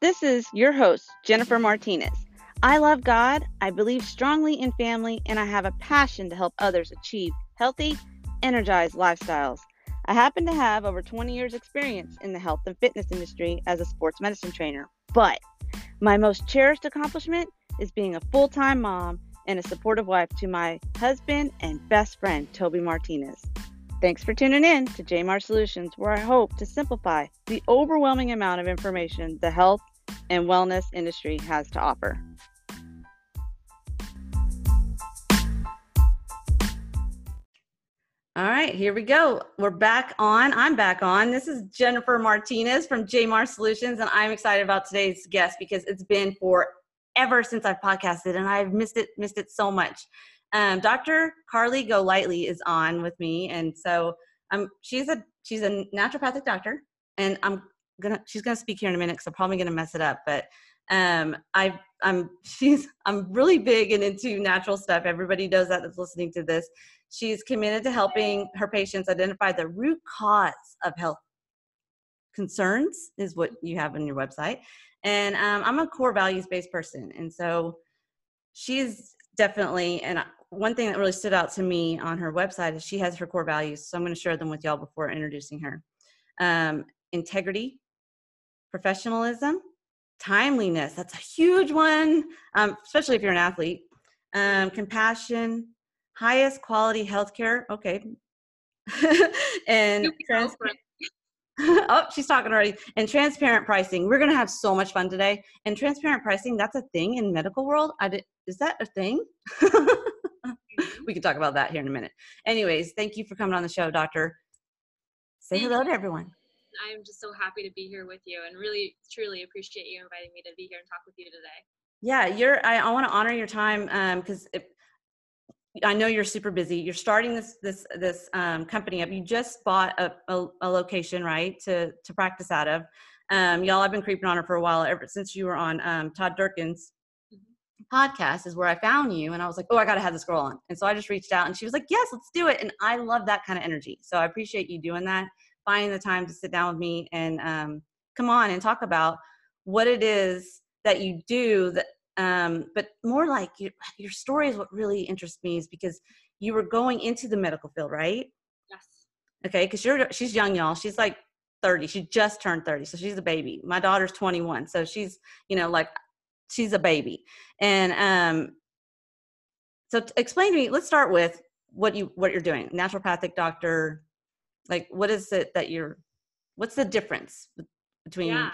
This is your host, Jennifer mm-hmm. Martinez. I love God, I believe strongly in family, and I have a passion to help others achieve healthy, energized lifestyles. I happen to have over 20 years' experience in the health and fitness industry as a sports medicine trainer, but my most cherished accomplishment is being a full time mom and a supportive wife to my husband and best friend, Toby Martinez. Thanks for tuning in to JMAR Solutions, where I hope to simplify the overwhelming amount of information the health and wellness industry has to offer. All right, here we go. We're back on. I'm back on. This is Jennifer Martinez from JMAR Solutions, and I'm excited about today's guest because it's been forever since I've podcasted, and I've missed it, missed it so much. Um, Dr. Carly Golightly is on with me, and so um, she's a she's a naturopathic doctor, and I'm gonna she's gonna speak here in a minute because I'm probably gonna mess it up, but um, I I'm she's I'm really big and into natural stuff. Everybody knows that that's listening to this. She's committed to helping her patients identify the root cause of health concerns, is what you have on your website. And um, I'm a core values based person, and so she's definitely and one thing that really stood out to me on her website is she has her core values. So I'm going to share them with y'all before introducing her. Um, integrity, professionalism, timeliness. That's a huge one, um, especially if you're an athlete. Um, compassion, highest quality healthcare. Okay. and transparent. oh, she's talking already. And transparent pricing. We're going to have so much fun today. And transparent pricing, that's a thing in medical world. I did, is that a thing? we can talk about that here in a minute. Anyways, thank you for coming on the show, Doctor. Say hello to everyone. I'm just so happy to be here with you and really truly appreciate you inviting me to be here and talk with you today. Yeah, you're I, I want to honor your time because um, I know you're super busy. You're starting this this this um, company up. You just bought a, a, a, location, right, to to practice out of. Um, y'all, I've been creeping on her for a while ever since you were on um, Todd Durkin's podcast is where I found you. And I was like, oh, I got to have this girl on. And so I just reached out and she was like, yes, let's do it. And I love that kind of energy. So I appreciate you doing that, finding the time to sit down with me and um, come on and talk about what it is that you do that, um, but more like your, your story is what really interests me is because you were going into the medical field, right? Yes. Okay. Cause you're, she's young, y'all. She's like 30. She just turned 30. So she's a baby. My daughter's 21. So she's, you know, like she's a baby and um so explain to me let's start with what you what you're doing naturopathic doctor like what is it that you're what's the difference between yeah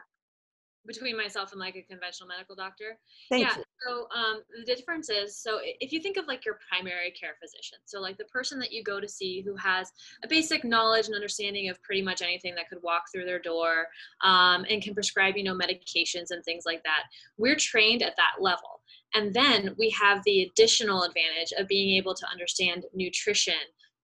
between myself and like a conventional medical doctor. Thank yeah. You. So um, the difference is so if you think of like your primary care physician, so like the person that you go to see who has a basic knowledge and understanding of pretty much anything that could walk through their door um, and can prescribe you know medications and things like that. We're trained at that level. And then we have the additional advantage of being able to understand nutrition,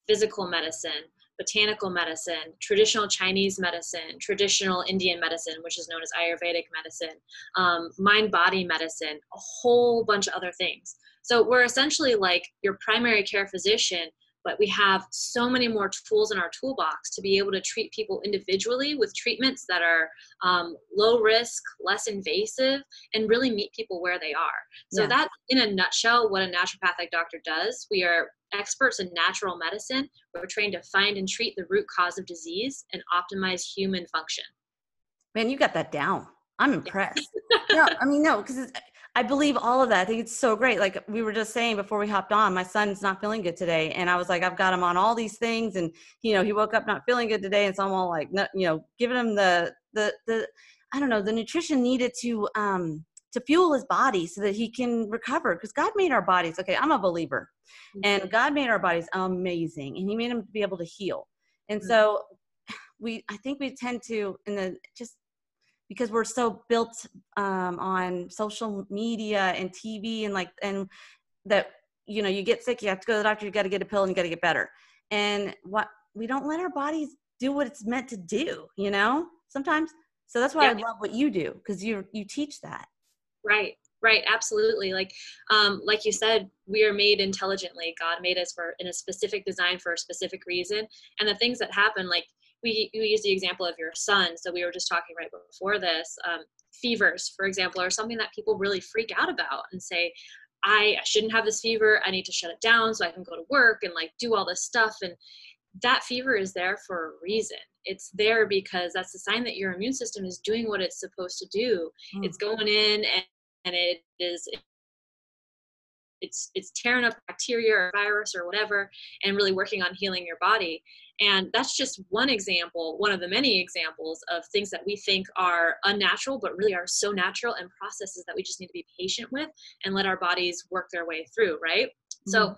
physical medicine, botanical medicine, traditional Chinese medicine, traditional Indian medicine, which is known as Ayurvedic medicine, um, mind body medicine, a whole bunch of other things. So we're essentially like your primary care physician, but we have so many more tools in our toolbox to be able to treat people individually with treatments that are um, low risk, less invasive, and really meet people where they are. So, yeah. that's in a nutshell what a naturopathic doctor does. We are experts in natural medicine. We're trained to find and treat the root cause of disease and optimize human function. Man, you got that down. I'm impressed. no, I mean, no, because I believe all of that. I think it's so great. Like we were just saying before we hopped on, my son's not feeling good today. And I was like, I've got him on all these things. And, you know, he woke up not feeling good today. And so I'm all like, you know, giving him the, the, the, I don't know, the nutrition needed to, um, to fuel his body so that he can recover because god made our bodies okay i'm a believer mm-hmm. and god made our bodies amazing and he made them to be able to heal and mm-hmm. so we i think we tend to in the just because we're so built um, on social media and tv and like and that you know you get sick you have to go to the doctor you got to get a pill and you got to get better and what we don't let our bodies do what it's meant to do you know sometimes so that's why yeah. i love what you do because you you teach that Right, right, absolutely. Like, um, like you said, we are made intelligently. God made us for in a specific design for a specific reason, and the things that happen, like we, we use the example of your son. So we were just talking right before this. Um, fevers, for example, are something that people really freak out about and say, I, I shouldn't have this fever. I need to shut it down so I can go to work and like do all this stuff. And that fever is there for a reason. It's there because that's a sign that your immune system is doing what it's supposed to do. Mm. It's going in and, and it is it's it's tearing up bacteria or virus or whatever and really working on healing your body and that's just one example one of the many examples of things that we think are unnatural but really are so natural and processes that we just need to be patient with and let our bodies work their way through right mm-hmm. so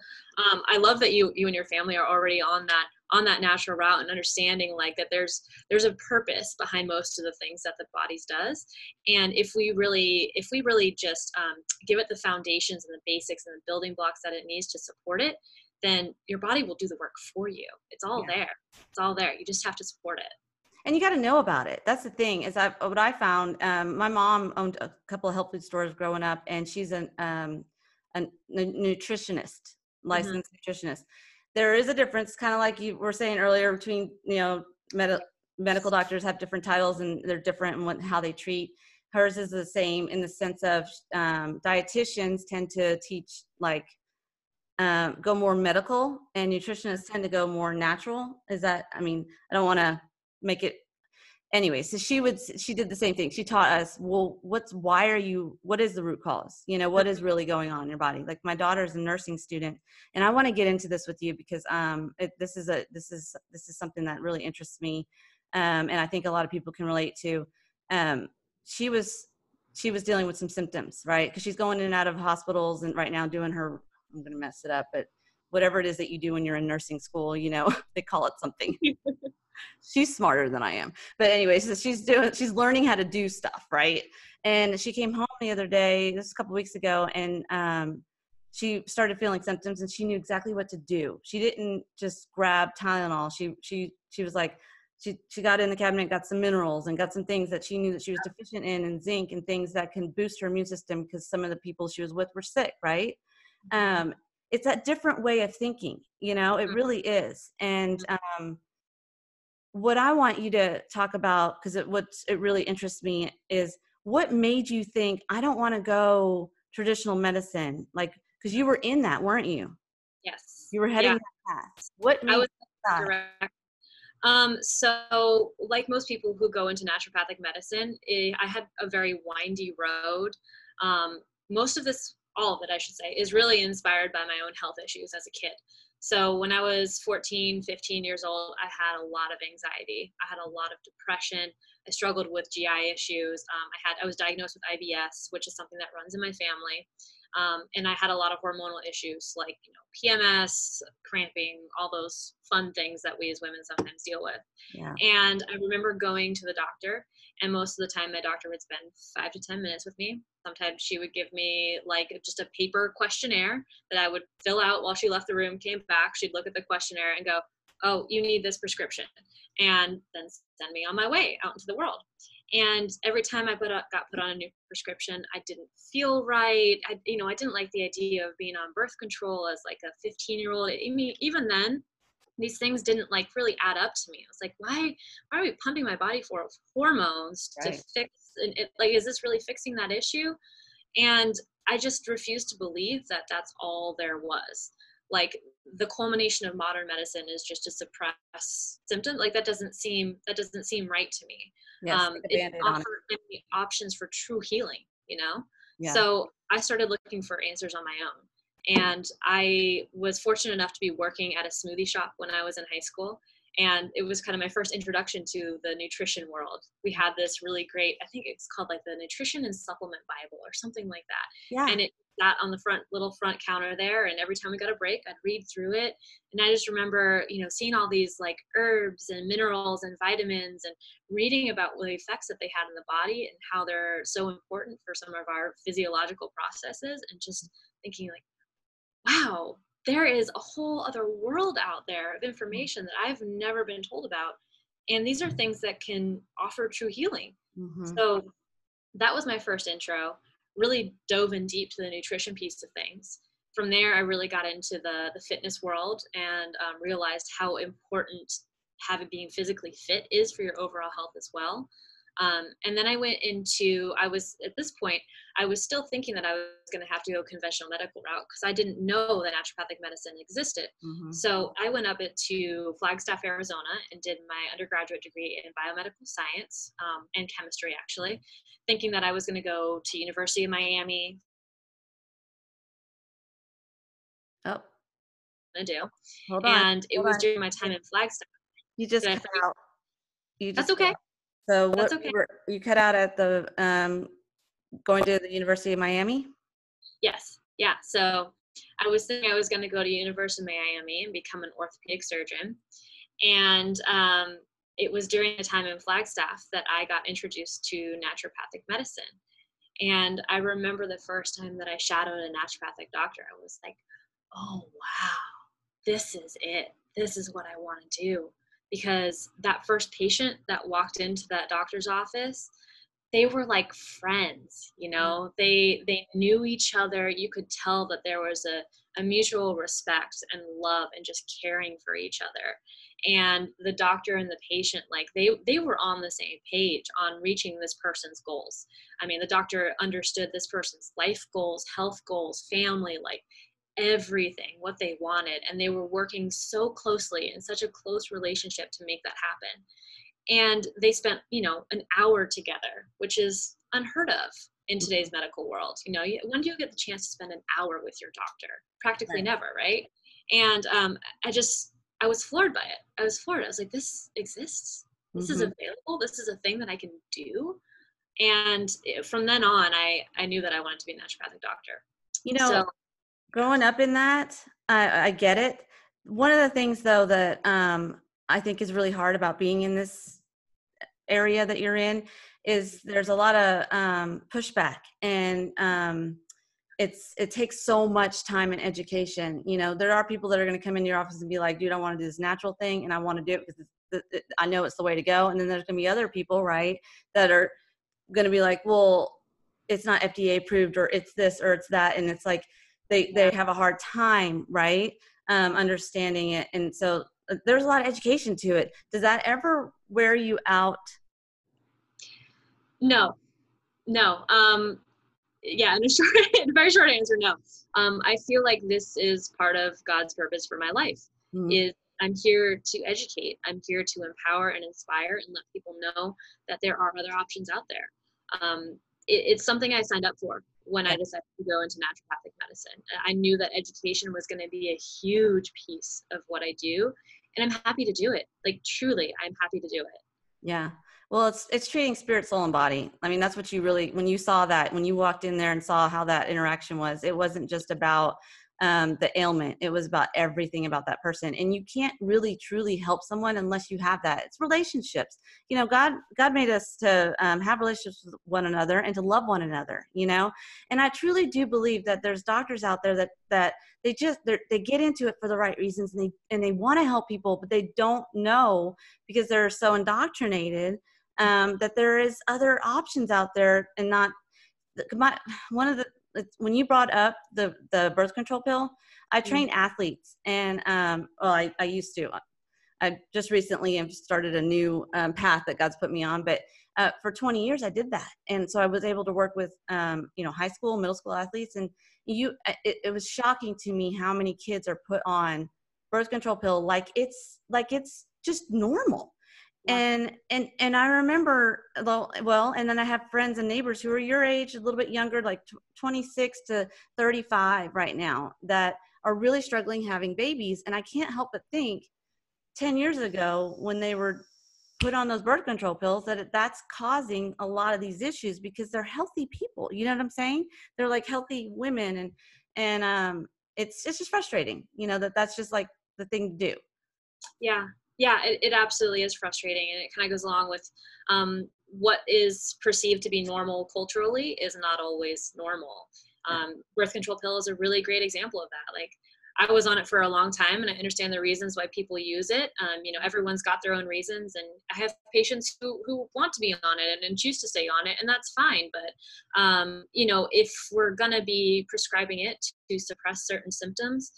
um, i love that you you and your family are already on that on that natural route and understanding like that there's there's a purpose behind most of the things that the bodies does and if we really if we really just um, give it the foundations and the basics and the building blocks that it needs to support it then your body will do the work for you it's all yeah. there it's all there you just have to support it and you got to know about it that's the thing is that what i found um, my mom owned a couple of health food stores growing up and she's an um, a nutritionist licensed mm-hmm. nutritionist there is a difference, kind of like you were saying earlier, between you know med- medical doctors have different titles and they're different in what how they treat. Hers is the same in the sense of um, dietitians tend to teach like um, go more medical, and nutritionists tend to go more natural. Is that? I mean, I don't want to make it anyway so she would she did the same thing she taught us well what's why are you what is the root cause you know what is really going on in your body like my daughter's a nursing student and i want to get into this with you because um it, this is a this is this is something that really interests me um and i think a lot of people can relate to um she was she was dealing with some symptoms right because she's going in and out of hospitals and right now doing her i'm going to mess it up but whatever it is that you do when you're in nursing school you know they call it something she's smarter than I am. But anyway, so she's doing she's learning how to do stuff, right? And she came home the other day, this a couple weeks ago, and um, she started feeling symptoms and she knew exactly what to do. She didn't just grab Tylenol. She she she was like she she got in the cabinet, got some minerals and got some things that she knew that she was deficient in and zinc and things that can boost her immune system because some of the people she was with were sick, right? Mm-hmm. Um, it's a different way of thinking, you know, it mm-hmm. really is. And um, what I want you to talk about, because it what it really interests me is what made you think I don't want to go traditional medicine, like because you were in that, weren't you? Yes. You were heading yeah. that path. What made I was that? Um, so, like most people who go into naturopathic medicine, it, I had a very windy road. Um, most of this, all of it, I should say, is really inspired by my own health issues as a kid. So when I was 14, 15 years old, I had a lot of anxiety. I had a lot of depression. I struggled with GI issues. Um, I had I was diagnosed with IBS, which is something that runs in my family. Um, and I had a lot of hormonal issues like you know PMS, cramping, all those fun things that we as women sometimes deal with. Yeah. And I remember going to the doctor, and most of the time my doctor would spend five to ten minutes with me sometimes she would give me like just a paper questionnaire that i would fill out while she left the room came back she'd look at the questionnaire and go oh you need this prescription and then send me on my way out into the world and every time i put up, got put on a new prescription i didn't feel right i you know i didn't like the idea of being on birth control as like a 15 year old I mean, even then these things didn't like really add up to me. I was like, why, why are we pumping my body for hormones right. to fix it? Like, is this really fixing that issue? And I just refused to believe that that's all there was. Like the culmination of modern medicine is just to suppress symptoms. Like that doesn't seem that doesn't seem right to me. Yes, um, it offers many options for true healing. You know. Yeah. So I started looking for answers on my own and I was fortunate enough to be working at a smoothie shop when I was in high school. And it was kind of my first introduction to the nutrition world. We had this really great, I think it's called like the Nutrition and Supplement Bible or something like that. Yeah. And it sat on the front little front counter there. And every time we got a break, I'd read through it. And I just remember, you know, seeing all these like herbs and minerals and vitamins and reading about the effects that they had in the body and how they're so important for some of our physiological processes and just thinking like wow, there is a whole other world out there of information that I've never been told about. And these are things that can offer true healing. Mm-hmm. So that was my first intro. Really dove in deep to the nutrition piece of things. From there, I really got into the, the fitness world and um, realized how important having being physically fit is for your overall health as well. Um, and then I went into, I was at this point, I was still thinking that I was going to have to go conventional medical route because I didn't know that naturopathic medicine existed. Mm-hmm. So I went up to Flagstaff, Arizona, and did my undergraduate degree in biomedical science um, and chemistry, actually, thinking that I was going to go to University of Miami. Oh, I do. Hold on. And it was on. during my time in Flagstaff. You just cut out. You just That's okay. So what That's okay. you, were, you cut out at the um, going to the University of Miami? Yes. Yeah. So I was thinking I was going to go to University of Miami and become an orthopedic surgeon, and um, it was during the time in Flagstaff that I got introduced to naturopathic medicine. And I remember the first time that I shadowed a naturopathic doctor, I was like, oh, wow, this is it. This is what I want to do because that first patient that walked into that doctor's office they were like friends you mm-hmm. know? They they knew each other. You could tell that there was a, a mutual respect and love and just caring for each other. And the doctor and the patient like they they were on the same page on reaching this person's goals. I mean the doctor understood this person's life goals health goals family like everything what they wanted and they were working so closely in such a close relationship to make that happen. And they spent you know an hour together which is unheard of in mm-hmm. today's medical world. You know when do you get the chance to spend an hour with your doctor? Practically right. never right? And um, i just i was floored by it. I was floored. I was like this exists. This mm-hmm. is available. This is a thing that i can do. And from then on i i knew that i wanted to be a naturopathic doctor. You know so, growing up in that I, I get it. One of the things though that um, i think is really hard about being in this area that you're in is there's a lot of um, pushback and um, it's it takes so much time and education. You know there are people that are going to come in your office and be like dude i want to do this natural thing and i want to do it because it, i know it's the way to go. And then there's going to be other people right that are going to be like well it's not fda approved or it's this or it's that. And it's like they they have a hard time right um, understanding it and so uh, there's a lot of education to it. Does that ever wear you out? No. No um yeah and a short very short answer no. Um i feel like this is part of god's purpose for my life mm-hmm. is i'm here to educate i'm here to empower and inspire and let people know that there are other options out there. Um it, it's something i signed up for when I decided to go into naturopathic medicine. Uh, I knew that education was going to be a huge piece of what I do, and I'm happy to do it. Like truly, I'm happy to do it. Yeah. Well, it's it's treating spirit, soul, and body. I mean, that's what you really when you saw that when you walked in there and saw how that interaction was. It wasn't just about um, the ailment. It was about everything about that person. And you can't really truly help someone unless you have that. It's relationships. You know, God God made us to um, have relationships with one another and to love one another. You know, and I truly do believe that there's doctors out there that that they just they get into it for the right reasons and they and they want to help people, but they don't know because they're so indoctrinated um, that there is other options out there and not my one of the when you brought up the the birth control pill, I mm. train mm-hmm. athletes, and um, well, I, I used to. I just recently have started a new um, path that God's put me on, but uh, for 20 years I did that, and so I was able to work with um, you know high school, middle school athletes, and you. It, it was shocking to me how many kids are put on birth control pill like it's like it's just normal and and and i remember well and then i have friends and neighbors who are your age a little bit younger like 26 to 35 right now that are really struggling having babies. And i can't help but think 10 years ago when they were put on those birth control pills that that's causing a lot of these issues because they're healthy people. You know what i'm saying? They're like healthy women. And and um it's it's just frustrating you know that that's just like the thing to do. Yeah yeah, it, it absolutely is frustrating, and it kind of goes along with um, what is perceived to be normal culturally is not always normal. Um, birth control pill is a really great example of that. Like, I was on it for a long time, and I understand the reasons why people use it. Um, you know, everyone's got their own reasons, and I have patients who who want to be on it and, and choose to stay on it, and that's fine. But um, you know, if we're gonna be prescribing it to suppress certain symptoms,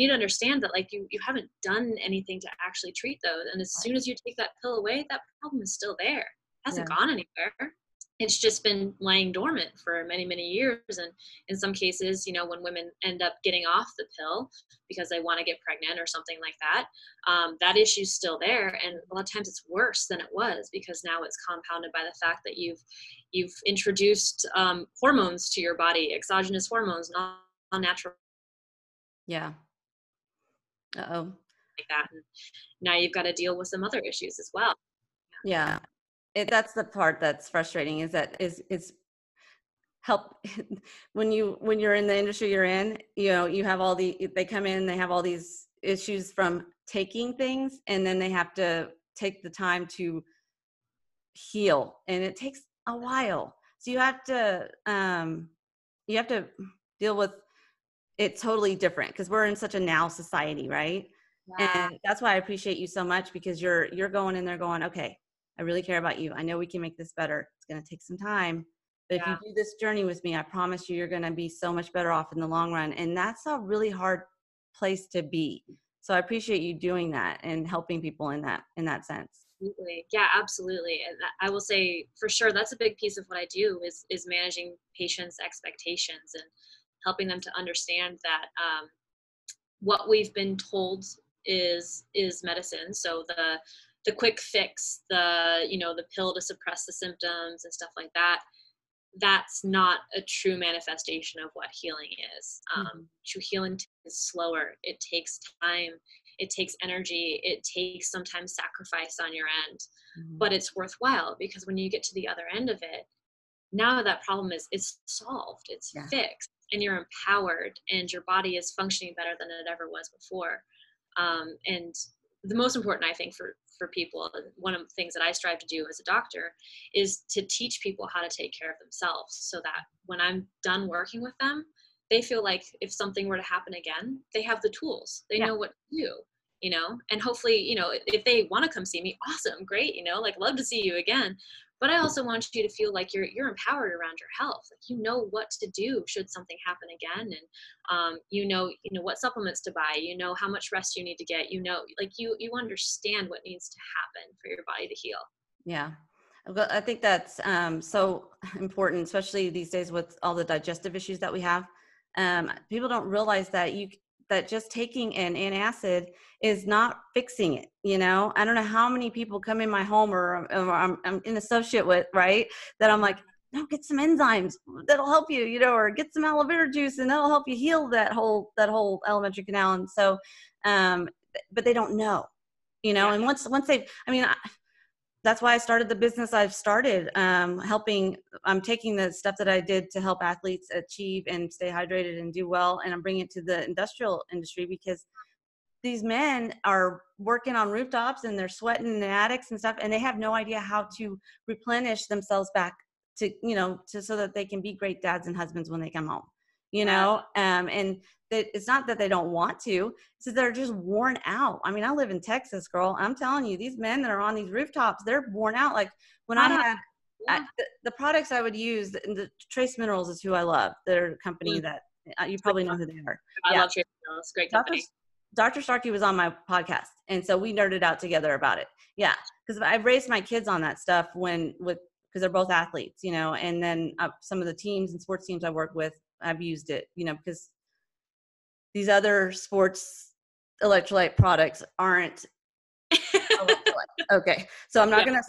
you need to understand that like you you haven't done anything to actually treat those and as soon as you take that pill away that problem is still there. It hasn't yeah. gone anywhere. It's just been lying dormant for many many years and in some cases you know when women end up getting off the pill because they want to get pregnant or something like that um, that issue's still there and a lot of times it's worse than it was because now it's compounded by the fact that you've you've introduced um, hormones to your body exogenous hormones non-natural yeah uh-oh. Like that and now you've got to deal with some other issues as well. Yeah. It, that's the part that's frustrating is that is is help when you when you're in the industry you're in you know you have all the they come in they have all these issues from taking things and then they have to take the time to heal and it takes a while. So you have to um you have to deal with it totally different because we're in such a now society right yeah. and that's why i appreciate you so much because you're you're going in there going okay I really care about you. I know we can make this better. It's going to take some time. But yeah. if you do this journey with me, I promise you, you're going to be so much better off in the long run. And that's a really hard place to be. So I appreciate you doing that and helping people in that in that sense. Absolutely. Yeah, absolutely. And I will say for sure that's a big piece of what I do is is managing patients' expectations and helping them to understand that um, what we've been told is is medicine. So the the quick fix, the you know the pill to suppress the symptoms and stuff like that. That's not a true manifestation of what healing is. Um, mm-hmm. True healing is slower. It takes time. It takes energy. It takes sometimes sacrifice on your end, mm-hmm. but it's worthwhile because when you get to the other end of it, now that problem is is solved. It's yeah. fixed, and you're empowered, and your body is functioning better than it ever was before. Um, and the most important i think for for people one of the things that i strive to do as a doctor is to teach people how to take care of themselves so that when i'm done working with them they feel like if something were to happen again they have the tools they yeah. know what to do you know and hopefully you know if they want to come see me awesome great you know like love to see you again but i also want you to feel like you're you're empowered around your health. Like you know what to do should something happen again and um, you know you know what supplements to buy you know how much rest you need to get you know like you you understand what needs to happen for your body to heal. Yeah. I think that's um, so important especially these days with all the digestive issues that we have. Um, people don't realize that you that just taking an antacid is not fixing it you know? I don't know how many people come in my home or, or I'm, I'm an associate with right that i'm like no get some enzymes that'll help you you know or get some aloe vera juice and that'll help you heal that whole that whole alimentary canal. And so um but they don't know you know? Yeah. and once once they i mean I, that's why I started the business I've started, um, helping. I'm taking the stuff that I did to help athletes achieve and stay hydrated and do well, and I'm bringing it to the industrial industry because these men are working on rooftops and they're sweating in the attics and stuff, and they have no idea how to replenish themselves back to, you know, to so that they can be great dads and husbands when they come home you know um, and that it's not that they don't want to it's that they're just worn out i mean i live in texas girl i'm telling you these men that are on these rooftops they're worn out like when i had I, the, the, products i would use the, the, trace minerals is who i love they're a company mm. that uh, you probably know who they are i yeah. love trace minerals great company Dr. Dr. Starkey was on my podcast, and so we nerded out together about it. Yeah, because I've raised my kids on that stuff when with because they're both athletes, you know, and then uh, some of the teams and sports teams I work with I've used it, you know, because these other sports electrolyte products aren't okay. So I'm not yeah. gonna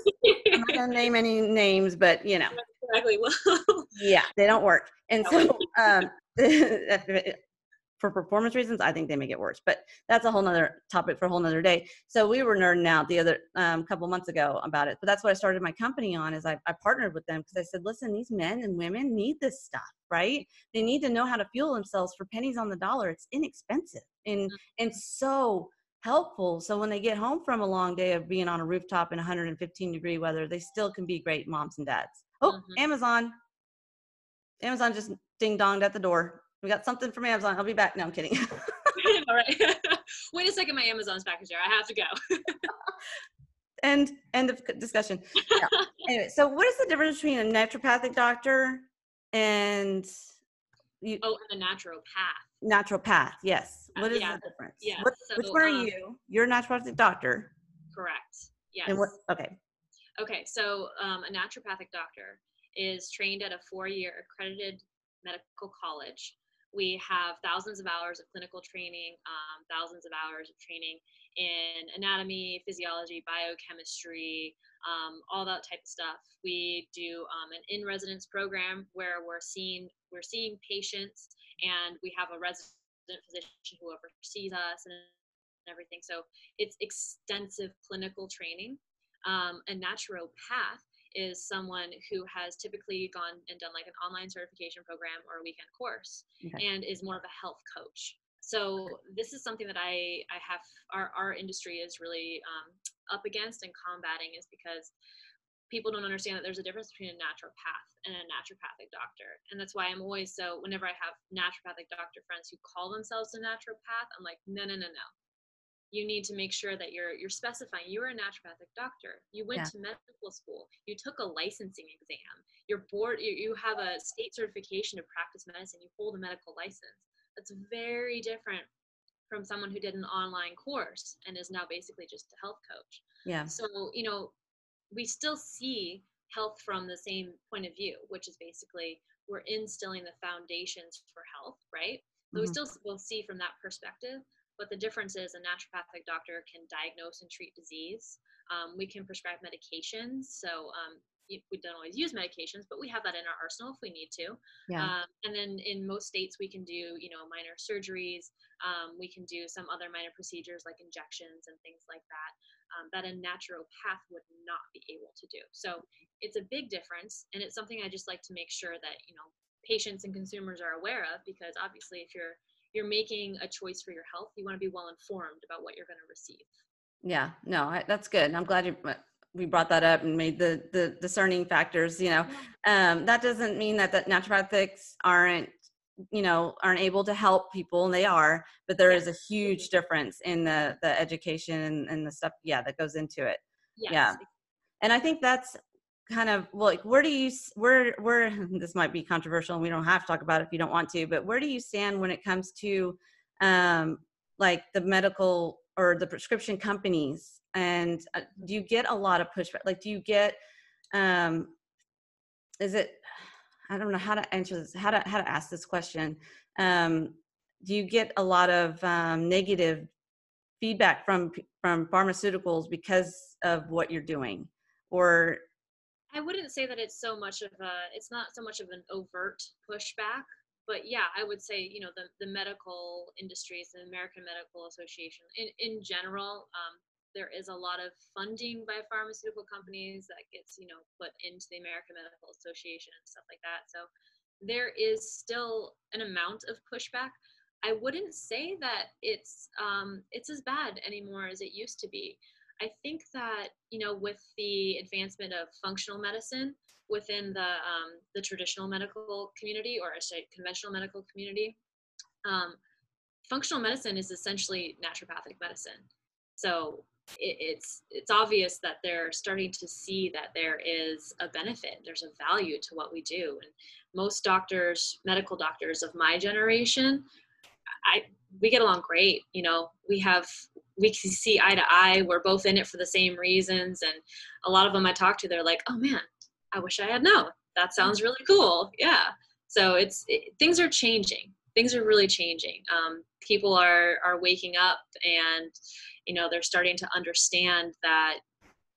I'm not gonna name any names, but you know. Exactly. Well. yeah, they don't work. And so um for performance reasons, I think they make it worse. But that's a whole nother topic for a whole nother day. So we were nerding out the other um, couple months ago about it. But that's what I started my company on is I, I partnered with them because I said, listen, these men and women need this stuff, right? They need to know how to fuel themselves for pennies on the dollar. It's inexpensive and mm-hmm. and so helpful. So when they get home from a long day of being on a rooftop in 115 degree weather, they still can be great moms and dads. Oh, mm-hmm. Amazon. Amazon just ding donged at the door. We got something from Amazon. I'll be back. No, I'm kidding. All right. Wait a second. My Amazon's package here. I have to go. end end of discussion. Yeah. anyway, so what is the difference between a naturopathic doctor and you? Oh, and a naturopath. Naturopath. Yes. Uh, what is yeah, the difference? Yeah. What, so, which one are um, you? You're a naturopathic doctor. Correct. Yes. And what? Okay. Okay, so um, a naturopathic doctor is trained at a four-year accredited medical college. We have thousands of hours of clinical training, um, thousands of hours of training in anatomy, physiology, biochemistry, um, all that type of stuff. We do um, an in-residence program where we're seeing we're seeing patients, and we have a resident physician who oversees us and everything. So it's extensive clinical training. Um, a naturopath is someone who has typically gone and done like an online certification program or a weekend course okay. and is more of a health coach. So this is something that i i have our, our industry is really um, up against and combating is because people don't understand that there's a difference between a naturopath and a naturopathic doctor. And that's why i'm always so whenever i have naturopathic doctor friends who call themselves a naturopath i'm like no no no no you need to make sure that you're you're specifying you're a naturopathic doctor. You went yeah. to medical school. You took a licensing exam. You're board you, you have a state certification to practice medicine. You hold a medical license. That's very different from someone who did an online course and is now basically just a health coach. Yeah. So you know we still see health from the same point of view which is basically we're instilling the foundations for health right? So mm-hmm. we still will see from that perspective but the difference is a naturopathic doctor can diagnose and treat disease. Um, we can prescribe medications. So um, we don't always use medications, but we have that in our arsenal if we need to. Yeah. Um, and then in most states, we can do, you know, minor surgeries. Um, we can do some other minor procedures like injections and things like that um, that a naturopath would not be able to do. So it's a big difference, and it's something I just like to make sure that you know patients and consumers are aware of because obviously if you're you're making a choice for your health, you want to be well informed about what you're going to receive. Yeah, no, I, that's good. I'm glad you uh, we brought that up and made the the discerning factors. You know, um, that doesn't mean that that naturopathics aren't you know aren't able to help people and they are but there is a huge difference in the the education and, and the stuff yeah that goes into it yes. yeah and i think that's kind of like where do you where where this might be controversial and we don't have to talk about it if you don't want to but where do you stand when it comes to um like the medical or the prescription companies? And uh, do you get a lot of pushback? Like do you get um is it i don't know how to answer this how to how to ask this question. Um do you get a lot of um, negative feedback from from pharmaceuticals because of what you're doing? Or I wouldn't say that it's so much of a, it's not so much of an overt pushback, but yeah, I would say, you know, the, the medical industries, the American Medical Association in, in general, um, there is a lot of funding by pharmaceutical companies that gets, you know, put into the American Medical Association and stuff like that. So there is still an amount of pushback. I wouldn't say that it's um, it's as bad anymore as it used to be. I think that you know with the advancement of functional medicine within the um, the traditional medical community or a conventional medical community, um, functional medicine is essentially naturopathic medicine. So it, it's it's obvious that they're starting to see that there is a benefit, there's a value to what we do, and most doctors, medical doctors of my generation, I we get along great. You know, we have we can see eye to eye. We're both in it for the same reasons. And a lot of them I talk to, they're like, oh man, I wish I had known. That sounds really cool. Yeah. So it's it, things are changing. Things are really changing. Um, people are are waking up, and you know they're starting to understand that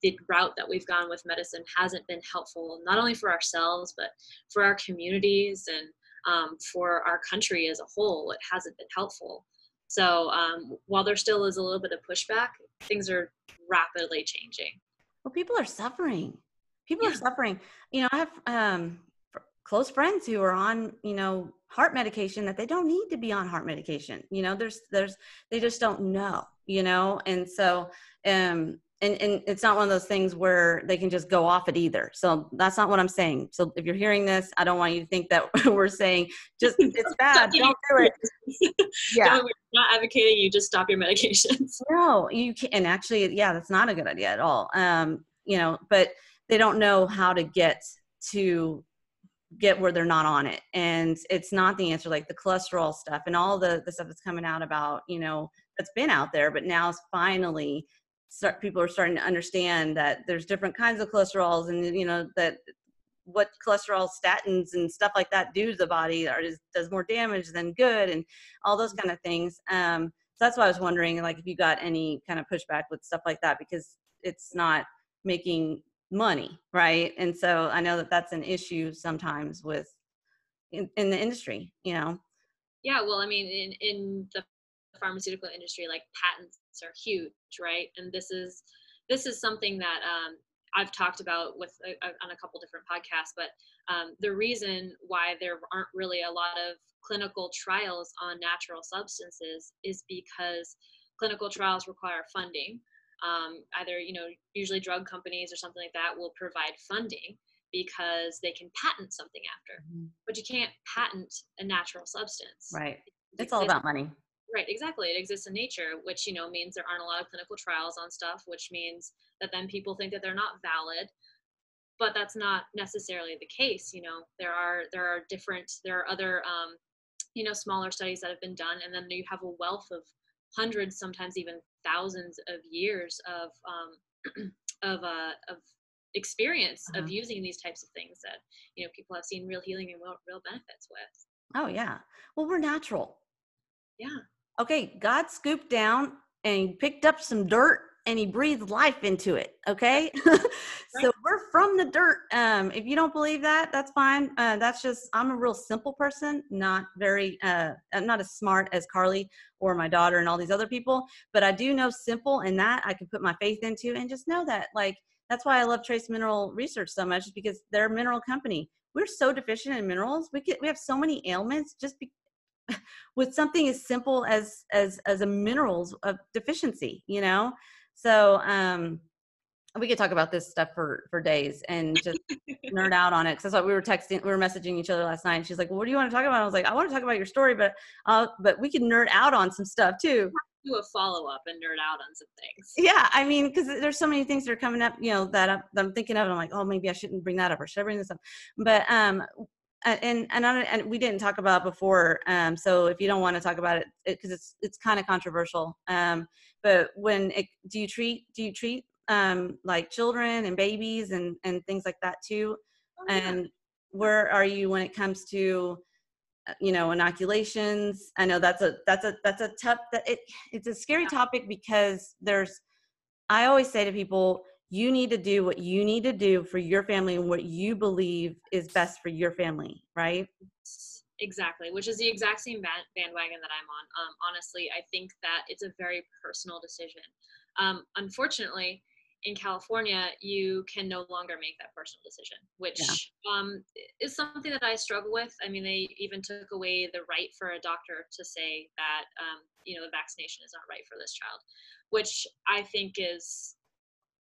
the route that we've gone with medicine hasn't been helpful, not only for ourselves but for our communities and um, for our country as a whole. It hasn't been helpful. So um, while there still is a little bit of pushback, things are rapidly changing. Well, people are suffering. People yeah. are suffering. You know, I have um, close friends who are on, you know, heart medication that they don't need to be on heart medication. You know, there's, there's, they just don't know. You know, and so um, and, and it's not one of those things where they can just go off it either. So that's not what I'm saying. So if you're hearing this, I don't want you to think that we're saying just it's bad, don't do it. Yeah, we're not advocating you just stop your medications. No, you can. And actually, yeah, that's not a good idea at all. Um, you know, but they don't know how to get to get where they're not on it, and it's not the answer. Like the cholesterol stuff and all the the stuff that's coming out about you know that's been out there, but now it's finally start people are starting to understand that there's different kinds of cholesterols and you know that what cholesterol statins and stuff like that do to the body or does, does more damage than good and all those kind of things. Um, so that's why i was wondering like if you got any kind of pushback with stuff like that because it's not making money right? And so i know that that's an issue sometimes with in, in the industry you know? Yeah well i mean in in the pharmaceutical industry like patents are huge right and this is this is something that um, I've talked about with a, a, on a couple different podcasts, but um, the reason why there aren't really a lot of clinical trials on natural substances is because clinical trials require funding. Um, either you know, usually drug companies or something like that will provide funding because they can patent something after, mm-hmm. but you can't patent a natural substance. Right. It's all about money. Right, exactly. It exists in nature, which you know means there aren't a lot of clinical trials on stuff, which means that then people think that they're not valid. But that's not necessarily the case. You know, there are there are different there are other um, you know smaller studies that have been done, and then you have a wealth of hundreds, sometimes even thousands of years of um, of uh, of experience uh-huh. of using these types of things that you know people have seen real healing and real, real benefits with. Oh yeah. Well, we're natural. Yeah okay, God scooped down and picked up some dirt and he breathed life into it. Okay. so we're from the dirt. Um, if you don't believe that, that's fine. Uh, that's just, I'm a real simple person, not very, uh, I'm not as smart as Carly or my daughter and all these other people, but I do know simple and that I can put my faith into and just know that like, that's why I love Trace Mineral Research so much because they're a mineral company. We're so deficient in minerals. We get, we have so many ailments just be, with something as simple as as as a minerals of deficiency you know? So um we could talk about this stuff for for days and just nerd out on it. Because that's what we were texting we were messaging each other last night and she's like well, what do you want to talk about? I was like i want to talk about your story but uh but we can nerd out on some stuff too. Do a follow-up and nerd out on some things. Yeah i mean because there's so many things that are coming up you know that, I, that i'm thinking of and i'm like oh maybe i shouldn't bring that up or should i bring this up? But um and and and we didn't talk about before um, so if you don't want to talk about it because it, it's it's kind of controversial um, but when it, do you treat do you treat um, like children and babies and and things like that too? Oh, yeah. and where are you when it comes to uh, you know inoculations? I know that's a that's a that's a tough that it it's a scary topic because there's i always say to people you need to do what you need to do for your family and what you believe is best for your family, right? Exactly, which is the exact same bandwagon that I'm on. Um, honestly, I think that it's a very personal decision. Um, unfortunately, in California, you can no longer make that personal decision, which yeah. um, is something that I struggle with. I mean, they even took away the right for a doctor to say that, um, you know, the vaccination is not right for this child, which I think is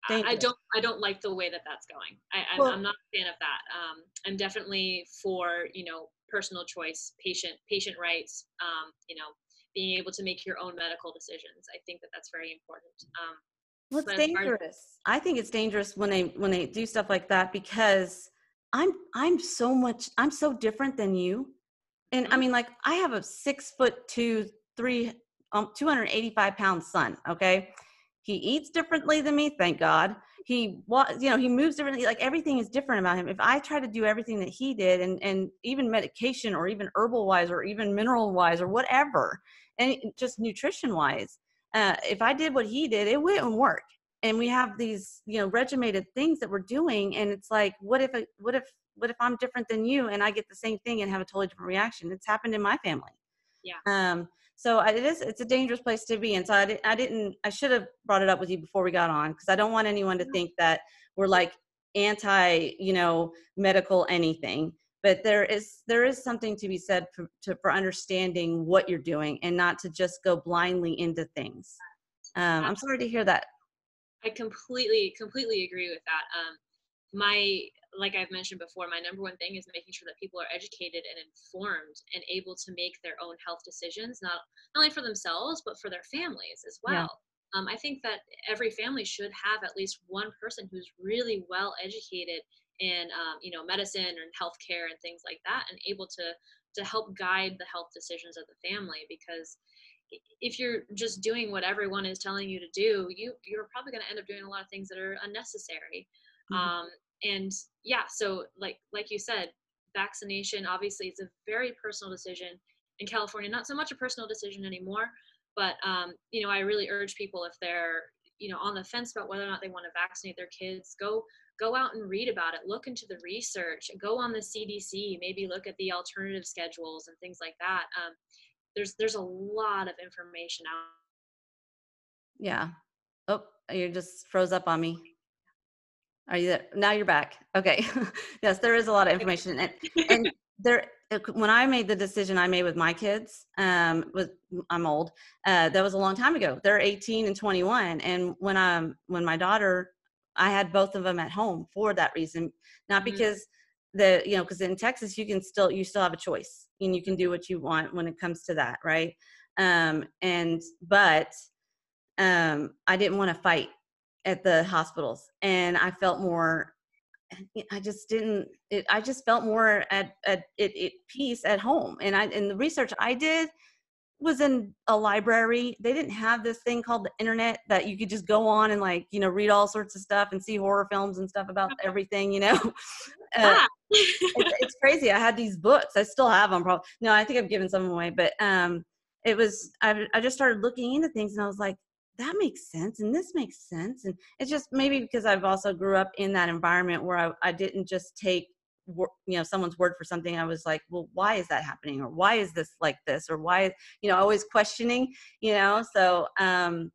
I, don't I don't like the way that that's going. I, I'm, well, not a fan of that. Um, I'm definitely for you know personal choice, patient patient rights. Um, you know, being able to make your own medical decisions. I think that that's very important. Um, well, it's dangerous. I think it's dangerous when they when they do stuff like that because I'm I'm so much I'm so different than you, and mm-hmm. I mean like I have a six foot two three um 285 pound son. Okay he eats differently than me, thank God. He was, you know, he moves differently. Like everything is different about him. If I try to do everything that he did, and and even medication, or even herbal wise, or even mineral wise, or whatever, and just nutrition wise, uh, if I did what he did, it wouldn't work. And we have these, you know, regimented things that we're doing, and it's like, what if, what if, what if I'm different than you, and I get the same thing and have a totally different reaction? It's happened in my family. Yeah. Um, so it is it's a dangerous place to be and so i, I didn't i should have brought it up with you before we got on because i don't want anyone to think that we're like anti you know medical anything. But there is there is something to be said for, to, for understanding what you're doing and not to just go blindly into things. Um, i'm sorry to hear that. I completely completely agree with that. Um, my like I've mentioned before, my number one thing is making sure that people are educated and informed and able to make their own health decisions, not, not only for themselves, but for their families as well. Yeah. Um, I think that every family should have at least one person who's really well educated in, um, you know, medicine and healthcare and things like that, and able to to help guide the health decisions of the family. Because if you're just doing what everyone is telling you to do, you you're probably going to end up doing a lot of things that are unnecessary. Mm-hmm. Um, and yeah, so like like you said, vaccination obviously it's a very personal decision in California. Not so much a personal decision anymore, but um, you know, I really urge people if they're you know on the fence about whether or not they want to vaccinate their kids, go go out and read about it. Look into the research. Go on the CDC. Maybe look at the alternative schedules and things like that. Um, there's there's a lot of information out. Yeah. Oh, you just froze up on me. Are you there? Now you're back. Okay. yes, there is a lot of information, and and there. When I made the decision I made with my kids, um, was I'm old. Uh, that was a long time ago. They're 18 and 21, and when I'm when my daughter, I had both of them at home for that reason, not mm-hmm. because the you know because in Texas you can still you still have a choice and you can do what you want when it comes to that, right? Um, and but um, I didn't want to fight at the hospitals and i felt more i just didn't it, i just felt more at, at, at, at peace at home and i and the research i did was in a library. They didn't have this thing called the internet that you could just go on and like you know read all sorts of stuff and see horror films and stuff about everything you know? Uh, it's, it's, crazy. I had these books. I still have them probably no i think i've given some away but um it was I, I just started looking into things and i was like that makes sense and this makes sense and it's just maybe because i've also grew up in that environment where i, I didn't just take you know someone's word for something i was like well why is that happening? or why is this like this? or why you know always questioning you know so um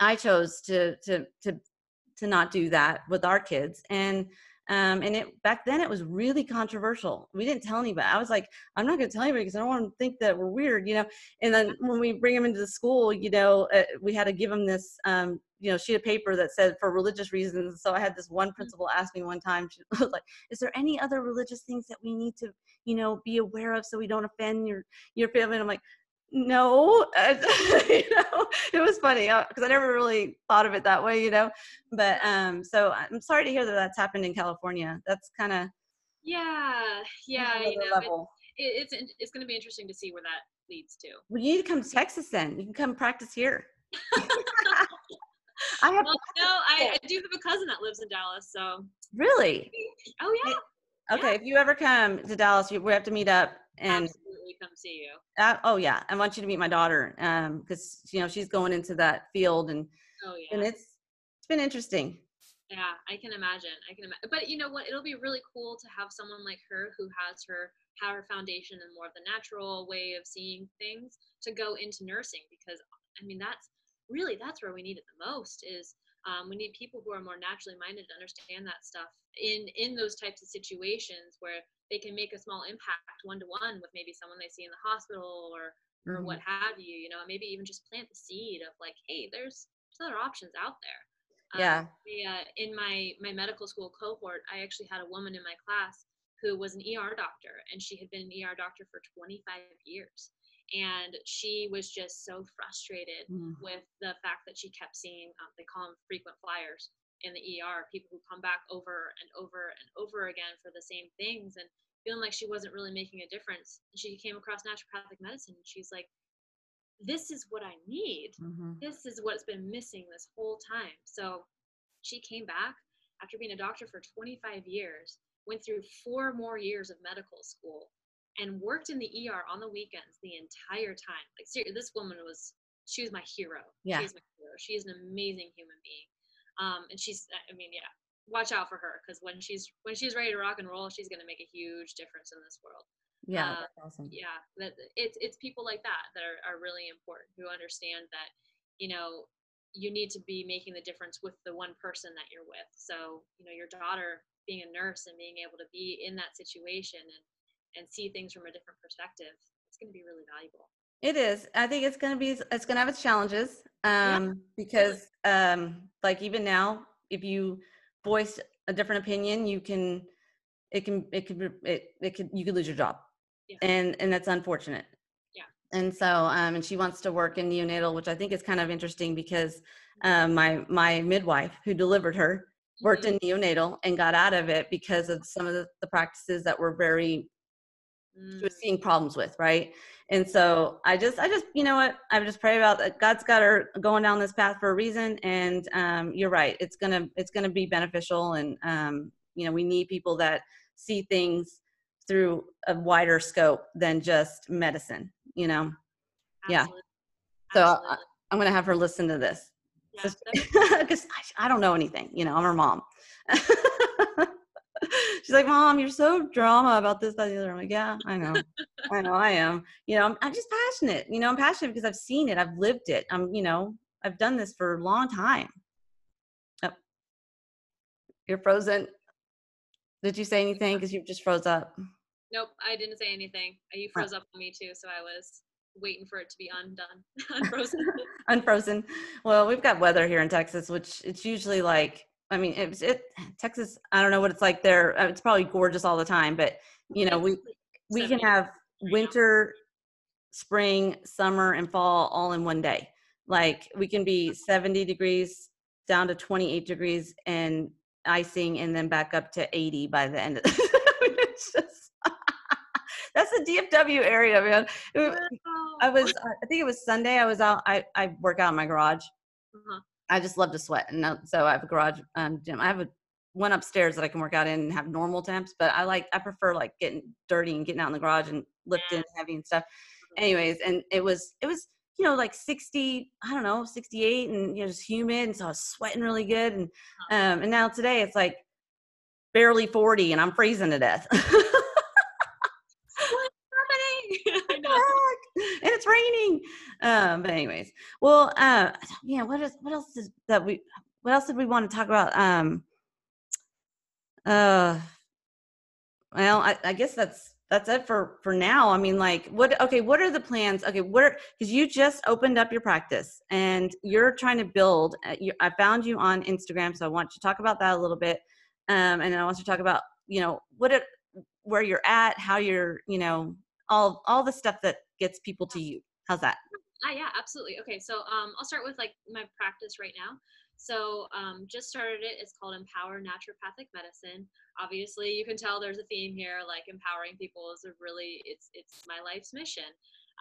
i chose to to to to not do that with our kids and um, and it back then it was really controversial. We didn't tell anybody. I was like, I'm not going to tell anybody because I don't want to think that we're weird, you know. And then when we bring them into the school, you know, uh, we had to give them this, um, you know, sheet of paper that said for religious reasons. So I had this one mm-hmm. principal ask me one time, she was like, "Is there any other religious things that we need to, you know, be aware of so we don't offend your your family?" And I'm like, no you know it was funny because uh, i never really thought of it that way you know but um so i'm sorry to hear that that's happened in california that's kind of yeah yeah you know. It, it's it's going to be interesting to see where that leads to well you need to come to texas then you can come practice here I have well, no, I, I, do have a cousin that lives in Dallas, so really. Oh yeah. Okay, yeah. if you ever come to Dallas, you, we have to meet up and absolutely come see you. Uh, oh yeah, I want you to meet my daughter because um, you know she's going into that field and oh yeah, and it's it's been interesting. Yeah, I can imagine. I can imagine. But you know what? It'll be really cool to have someone like her who has her power foundation and more of the natural way of seeing things to go into nursing because I mean that's really that's where we need it the most is um, we need people who are more naturally minded to understand that stuff in in those types of situations where they can make a small impact one to one with maybe someone they see in the hospital or or mm-hmm. what have you you know maybe even just plant the seed of like hey there's, there's other options out there. Yeah. Um, uh, in my my medical school cohort i actually had a woman in my class who was an er doctor and she had been an er doctor for 25 years and she was just so frustrated mm. with the fact that she kept seeing um, they call them frequent flyers in the ER, people who come back over and over and over again for the same things and feeling like she wasn't really making a difference. She came across naturopathic medicine and she's like, this is what I need. Mm-hmm. This is what's been missing this whole time. So she came back after being a doctor for 25 years, went through four more years of medical school, and worked in the ER on the weekends the entire time. Like, seriously, this woman was, she was my hero. Yeah. She's my hero. She is an amazing human being. Um, and she's, I mean, yeah, watch out for her because when she's when she's ready to rock and roll, she's gonna make a huge difference in this world. Yeah, uh, awesome. Yeah, that it's it's people like that that are, are really important who understand that you know you need to be making the difference with the one person that you're with. So you know your daughter being a nurse and being able to be in that situation and and see things from a different perspective, it's going to be really valuable. It is. I think it's going to be. It's going to have its challenges um, yeah. because, um, like, even now, if you voice a different opinion, you can, it can, it could, it, it could, you could lose your job, yeah. and and that's unfortunate. Yeah. And so, um, and she wants to work in neonatal, which I think is kind of interesting because um, my my midwife who delivered her worked mm-hmm. in neonatal and got out of it because of some of the, the practices that were very she was Mm. seeing problems with, right? And so I just, I just, you know what? I just pray about that. God's got her going down this path for a reason, and um, you're right. It's gonna, it's gonna be beneficial, and um, you know, we need people that see things through a wider scope than just medicine. You know, yeah. So I, Absolutely. I'm gonna have her listen to this Yeah, because I, I don't know anything. You know, I'm her mom. She's like, Mom, you're so drama about this, that, the other. I'm like, Yeah, I know. I know I am. You know, I'm, I'm just passionate. You know, I'm passionate because I've seen it. I've lived it. I'm, you know, I've done this for a long time. Oh. You're frozen. Did you say anything? Because you just froze up. Nope, I didn't say anything. Uh, You froze up on me too, so I was waiting for it to be undone, unfrozen. Unfrozen. Well, we've got weather here in Texas, which it's usually like, I mean, it's it Texas. I don't know what it's like there. uh, It's probably gorgeous all the time, but you know, we we can have winter, spring, summer, and fall all in one day. Like we can be 70 degrees down to 28 degrees and icing, and then back up to 80 by the end of the it's just that's the DFW area, man. It. I was, uh, I think it was Sunday. I was out. I I work out in my garage. Uh-huh. I just love to sweat, and so I have a garage um, gym. I have a one upstairs that I can work out in and have normal temps, but I like I prefer like getting dirty and getting out in the garage and lifting heavy and stuff. Anyways, and it was it was you know like 60 i don't know 68 and you know just humid and so i was sweating really good and um and now today it's like barely 40 and i'm freezing to death What's happening? I know. Heck, and it's raining. Um, but anyways, well, uh, yeah. What is what else is that we? What else did we want to talk about? Um, uh, well, I, I guess that's that's it for for now. I mean, like, what? Okay, what are the plans? Okay, what? Because you just opened up your practice and you're trying to build. uh, You, I found you on Instagram, so I want you to talk about that a little bit. Um, and I want to talk about you know what it, where you're at, how you're, you know, all all the stuff that gets people to you. How's that? Ah, yeah, absolutely. Okay, so um, I'll start with like my practice right now. So um, just started it. It's called Empower Naturopathic Medicine. Obviously, you can tell there's a theme here. Like empowering people is a really it's it's my life's mission.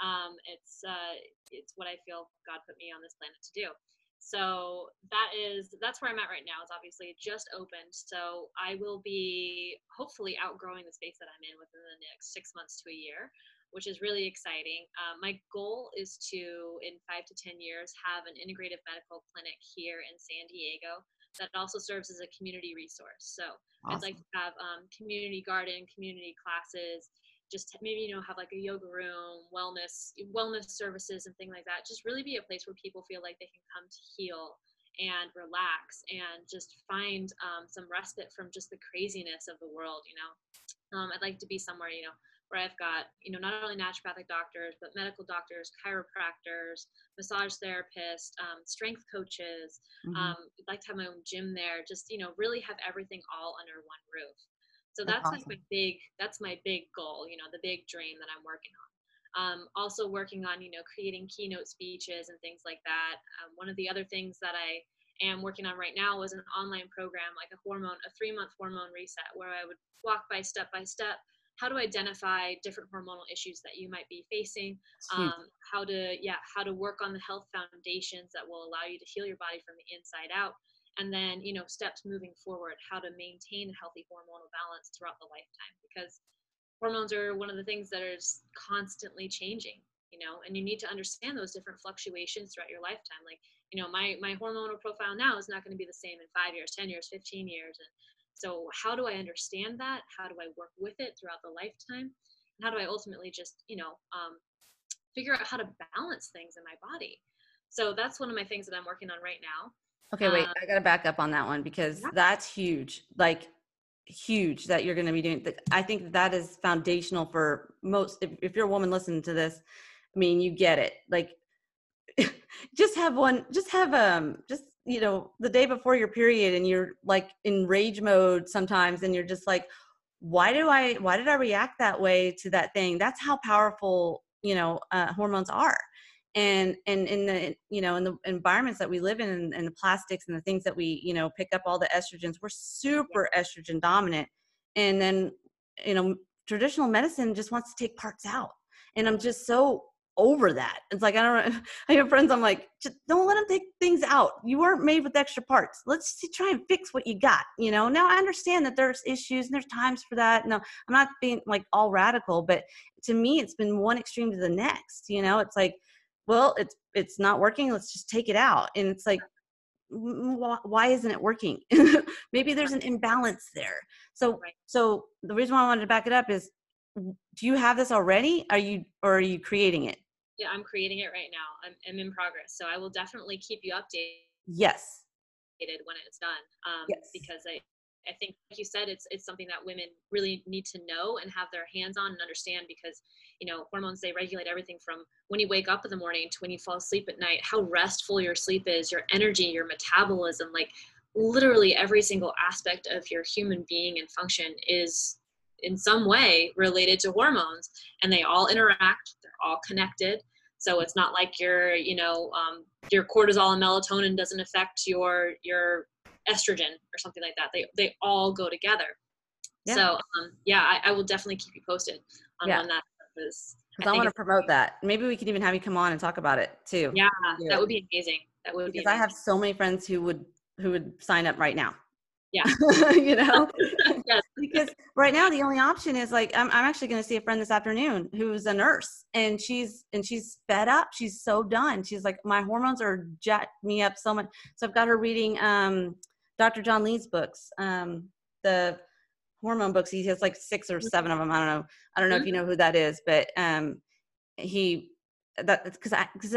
Um, it's uh, it's what I feel God put me on this planet to do. So that is that's where I'm at right now. It's obviously just opened. So I will be hopefully outgrowing the space that I'm in within the next six months to a year which is really exciting. Um, my goal is to, in five to 10 years, have an integrative medical clinic here in San Diego that also serves as a community resource. So I'd like to have um, community garden, community classes, just maybe you know have like a yoga room, wellness wellness services and things like that. Just really be a place where people feel like they can come to heal and relax and just find um, some respite from just the craziness of the world. You know, um, I'd like to be somewhere you know where I've got, you know, not only naturopathic doctors, but medical doctors, chiropractors, massage therapists, um, strength coaches. Mhm. Um, I'd like to have my own gym there, just, you know, really have everything all under one roof. So That's that's, like my big, that's my big goal, you know, the big dream that I'm working on. Um, also working on, you know, creating keynote speeches and things like that. Um, one of the other things that I am working on right now was an online program, like a hormone, a three month hormone reset, where I would walk by step by step how to identify different hormonal issues that you might be facing um, how to yeah how to work on the health foundations that will allow you to heal your body from the inside out and then you know steps moving forward how to maintain a healthy hormonal balance throughout the lifetime because hormones are one of the things that is constantly changing you know and you need to understand those different fluctuations throughout your lifetime. Like you know my my hormonal profile now is not going to be the same in 5 years 10 years 15 years and so how do i understand that how do i work with it throughout the lifetime and how do i ultimately just you know um, figure out how to balance things in my body so that's one of my things that i'm working on right now Okay, wait. um, I got to back up on that one because yeah. that's huge. Like huge that you're going to be doing. I think that is foundational for most. If, if you're a woman listening to this, I mean, you get it. Like, just have one. Just have um. Just you know, the day before your period, and you're like in rage mode sometimes, and you're just like, why do I? Why did I react that way to that thing? That's how powerful you know uh, hormones are and and in the you know in the environments that we live in and, and the plastics and the things that we you know pick up all the estrogens we're super estrogen dominant and then you know traditional medicine just wants to take parts out. And I'm just so over that. It's like I don't. I have friends. I'm like, just don't let them take things out. You weren't made with extra parts. Let's see, try and fix what you got. You know. Now I understand that there's issues and there's times for that. No, I'm not being like all radical, but to me, it's been one extreme to the next. You know, it's like, well, it's it's not working. Let's just take it out. And it's like, why isn't it working? Maybe there's an imbalance there. So so the reason why I wanted to back it up is do you have this already? Are you or are you creating it? Yeah, I'm creating it right now. I'm, I'm in progress, so I will definitely keep you updated. Yes. When it's done, um, yes. because I, I think, like you said, it's it's something that women really need to know and have their hands on and understand because, you know, hormones they regulate everything from when you wake up in the morning to when you fall asleep at night, how restful your sleep is, your energy, your metabolism, like literally every single aspect of your human being and function is in some way related to hormones and they all interact they're all connected so it's not like your you know um, your cortisol and melatonin doesn't affect your your estrogen or something like that they they all go together yeah. so um, yeah I, I, will definitely keep you posted on yeah. when that is because I, I want to promote that. Maybe we could even have you come on and talk about it too. Yeah, that would be amazing. That would because be. I have so many friends who would who would sign up right now. Yeah. you know? yes. Because right now the only option is like I'm I'm actually gonna see a friend this afternoon who's a nurse and she's and she's fed up. She's so done. She's like, my hormones are jacked me up so much. So I've got her reading um Dr. John Lee's books, um, the hormone books. He has like six or seven of them. I don't know. I don't know if you know who that is, but um he that because I because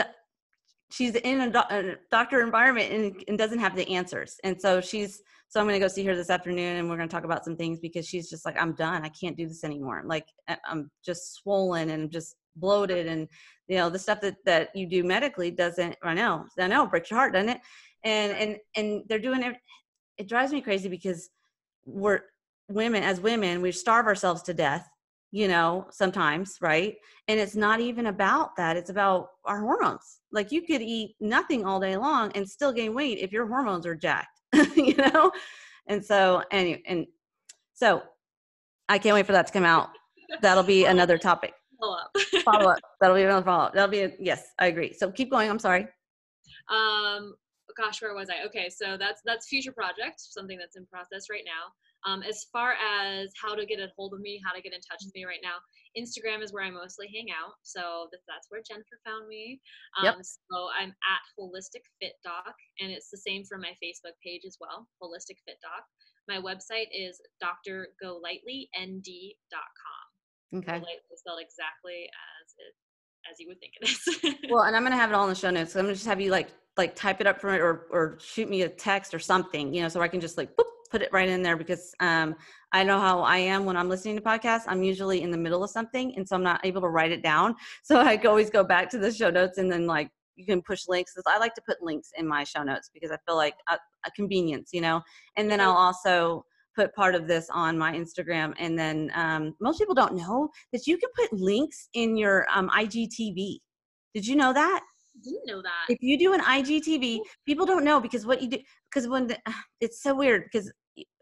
she's in a, do- a, doctor environment and, and doesn't have the answers. And so she's so i'm going to go see her this afternoon and we're going to talk about some things because she's just like i'm done. I can't do this anymore. Like i'm just swollen and just bloated and you know the stuff that that you do medically doesn't i know i know breaks your heart doesn't it? And and and they're doing it it drives me crazy because we're women as women we starve ourselves to death you know, sometimes, right? And it's not even about that. It's about our hormones. Like you could eat nothing all day long and still gain weight if your hormones are jacked, you know? And so, and, and so I can't wait for that to come out. That'll be another topic. Follow up. follow up. That'll be another follow up. That'll be, a, yes, I agree. So keep going. I'm sorry. Um, gosh, where was I? Okay. So that's, that's future project, something that's in process right now. Um, as far as how to get a hold of me, how to get in touch with me right now, Instagram is where I mostly hang out. So that's where Jennifer found me. Um, yep. So I'm at Holistic Fit Doc, and it's the same for my Facebook page as well, Holistic Fit Doc. My website is drgolightlynd.com. Okay. Golightly spelled exactly as it as you would think it is. well, and I'm gonna have it all in the show notes. So I'm gonna just have you like like type it up for it or or shoot me a text or something, you know, so I can just like boop, put it right in there because um, I know how I am when I'm listening to podcasts. I'm usually in the middle of something, and so I'm not able to write it down. So I always go back to the show notes, and then like you can push links. I like to put links in my show notes because I feel like a, a convenience, you know. And then I'll also put part of this on my Instagram. And then um, most people don't know that you can put links in your um, IGTV. Did you know that? didn't know that. If you do an IGTV, people don't know because what you do because when the, it's so weird because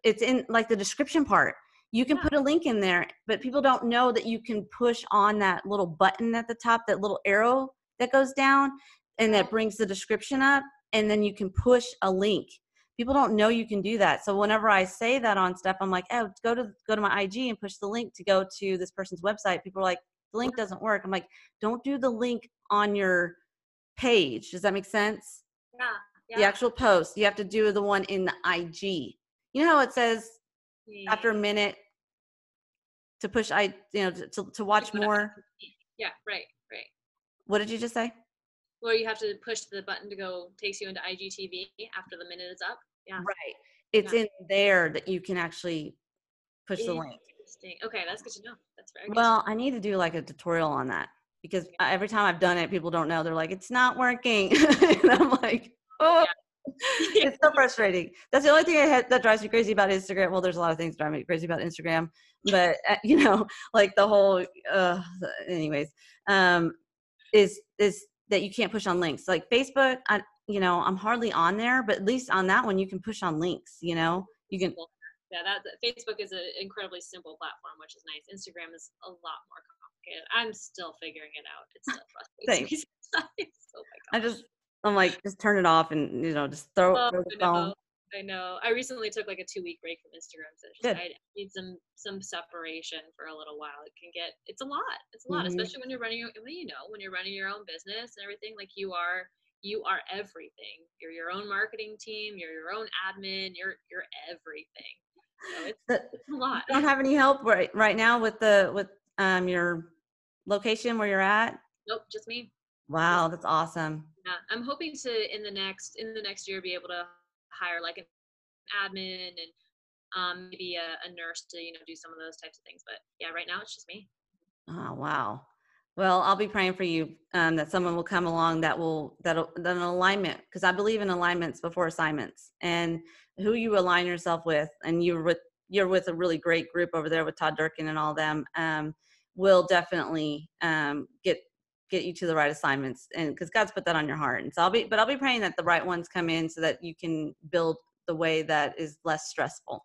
it's in like the description part. You can yeah. put a link in there but people don't know that you can push on that little button at the top that little arrow that goes down and that brings the description up and then you can push a link. People don't know you can do that. So whenever i say that on stuff i'm like oh go to go to my ig and push the link to go to this person's website. People are like the link doesn't work. I'm like don't do the link on your page. Does that make sense? Yeah, yeah. the actual post. You have to do the one in the ig you know how it says after a minute to push i you know to, to watch more? yeah right right. What did you just say? Well you have to push the button to go takes you into igtv after the minute is up? Yeah. Right. It's yeah. in there that you can actually push the link. Okay that's good to know. That's very good. well i need to do like a tutorial on that because every time i've done it people don't know. They're like it's not working. And i'm like oh. yeah. it's so frustrating. That's the only thing I had, that drives me crazy about Instagram. Well, there's a lot of things that drive me crazy about Instagram, but uh, you know, like the whole, uh, anyways, um, is is that you can't push on links. Like Facebook, I, you know, I'm hardly on there, but at least on that one, you can push on links. You know, you can. yeah, that Facebook is an incredibly simple platform, which is nice. Instagram is a lot more complicated. I'm still figuring it out. It's still frustrating me sometimes. Oh I just, I'm like, just turn it off and you know, just throw, oh, throw the phone. I know. I recently took like a two week break from Instagram, so just, I need some some separation for a little while. It can get it's a lot. It's a lot, mm-hmm. especially when you're running. Well, you know, when you're running your own business and everything. Like you are you are everything. You're your own marketing team. You're your own admin. You're you're everything. So it's, it's a lot. don't have any help right right now with the with um your location where you're at. Nope, just me. Wow, that's awesome. Yeah, I'm hoping to in the next in the next year be able to hire like an admin and um, maybe a, a nurse to you know do some of those types of things. But yeah, right now it's just me. Oh wow. Well, I'll be praying for you um, that someone will come along that will that that an alignment because I believe in alignments before assignments and who you align yourself with, and you're with you're with a really great group over there with Todd Durkin and all them. Um, will definitely um, get get you to the right assignments and because god's put that on your heart and so i'll be but i'll be praying that the right ones come in so that you can build the way that is less stressful.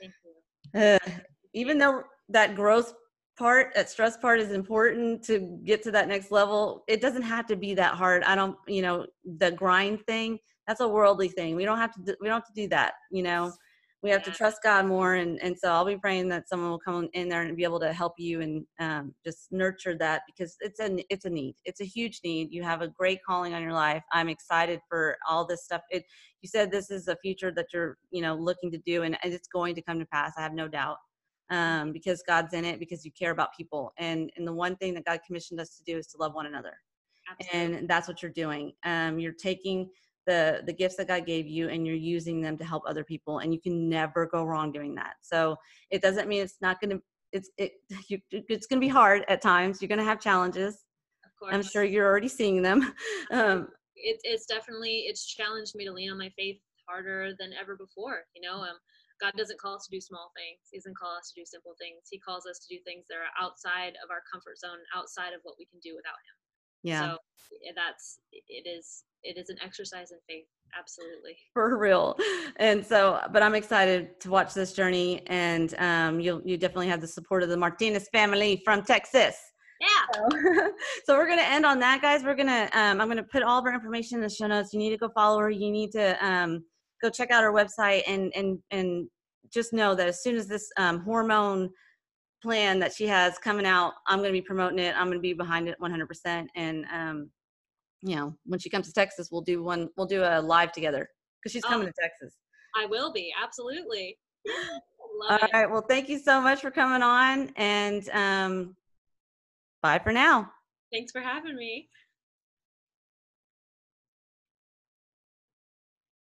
Thank you. Uh, even though that growth part that stress part is important to get to that next level it doesn't have to be that hard. I don't you know the grind thing that's a worldly thing. We don't have to do, we don't have to do that you know we have yeah. to trust God more. And, and so I'll be praying that someone will come in there and be able to help you and um, just nurture that because it's a, it's a need. It's a huge need. You have a great calling on your life. I'm excited for all this stuff. It, you said this is a future that you're, you know, looking to do and, it's going to come to pass. I have no doubt. Um, because God's in it, because you care about people. And, and the one thing that God commissioned us to do is to love one another. Absolutely. And that's what you're doing. Um, you're taking the the gifts that God gave you and you're using them to help other people and you can never go wrong doing that. So it doesn't mean it's not going to it's it you, it's going to be hard at times. You're going to have challenges. Of course. I'm sure you're already seeing them. Um, it, it's definitely it's challenged me to lean on my faith harder than ever before. You know, um, God doesn't call us to do small things. He doesn't call us to do simple things. He calls us to do things that are outside of our comfort zone, outside of what we can do without Him. Yeah. So that's it is it is an exercise in faith absolutely. For real. And so but i'm excited to watch this journey and um you you definitely have the support of the martinez family from texas. Yeah. So, so we're gonna end on that guys. We're gonna um i'm gonna put all of our information in the show notes. You need to go follow her. You need to um go check out our website and and and just know that as soon as this um, hormone plan that she has coming out i'm going to be promoting it i'm going to be behind it 100% and um you know, when she comes to Texas, we'll do one, we'll do a live together because she's coming oh, to Texas. I will be absolutely. All it. right. Well, thank you so much for coming on, and um, bye for now. Thanks for having me.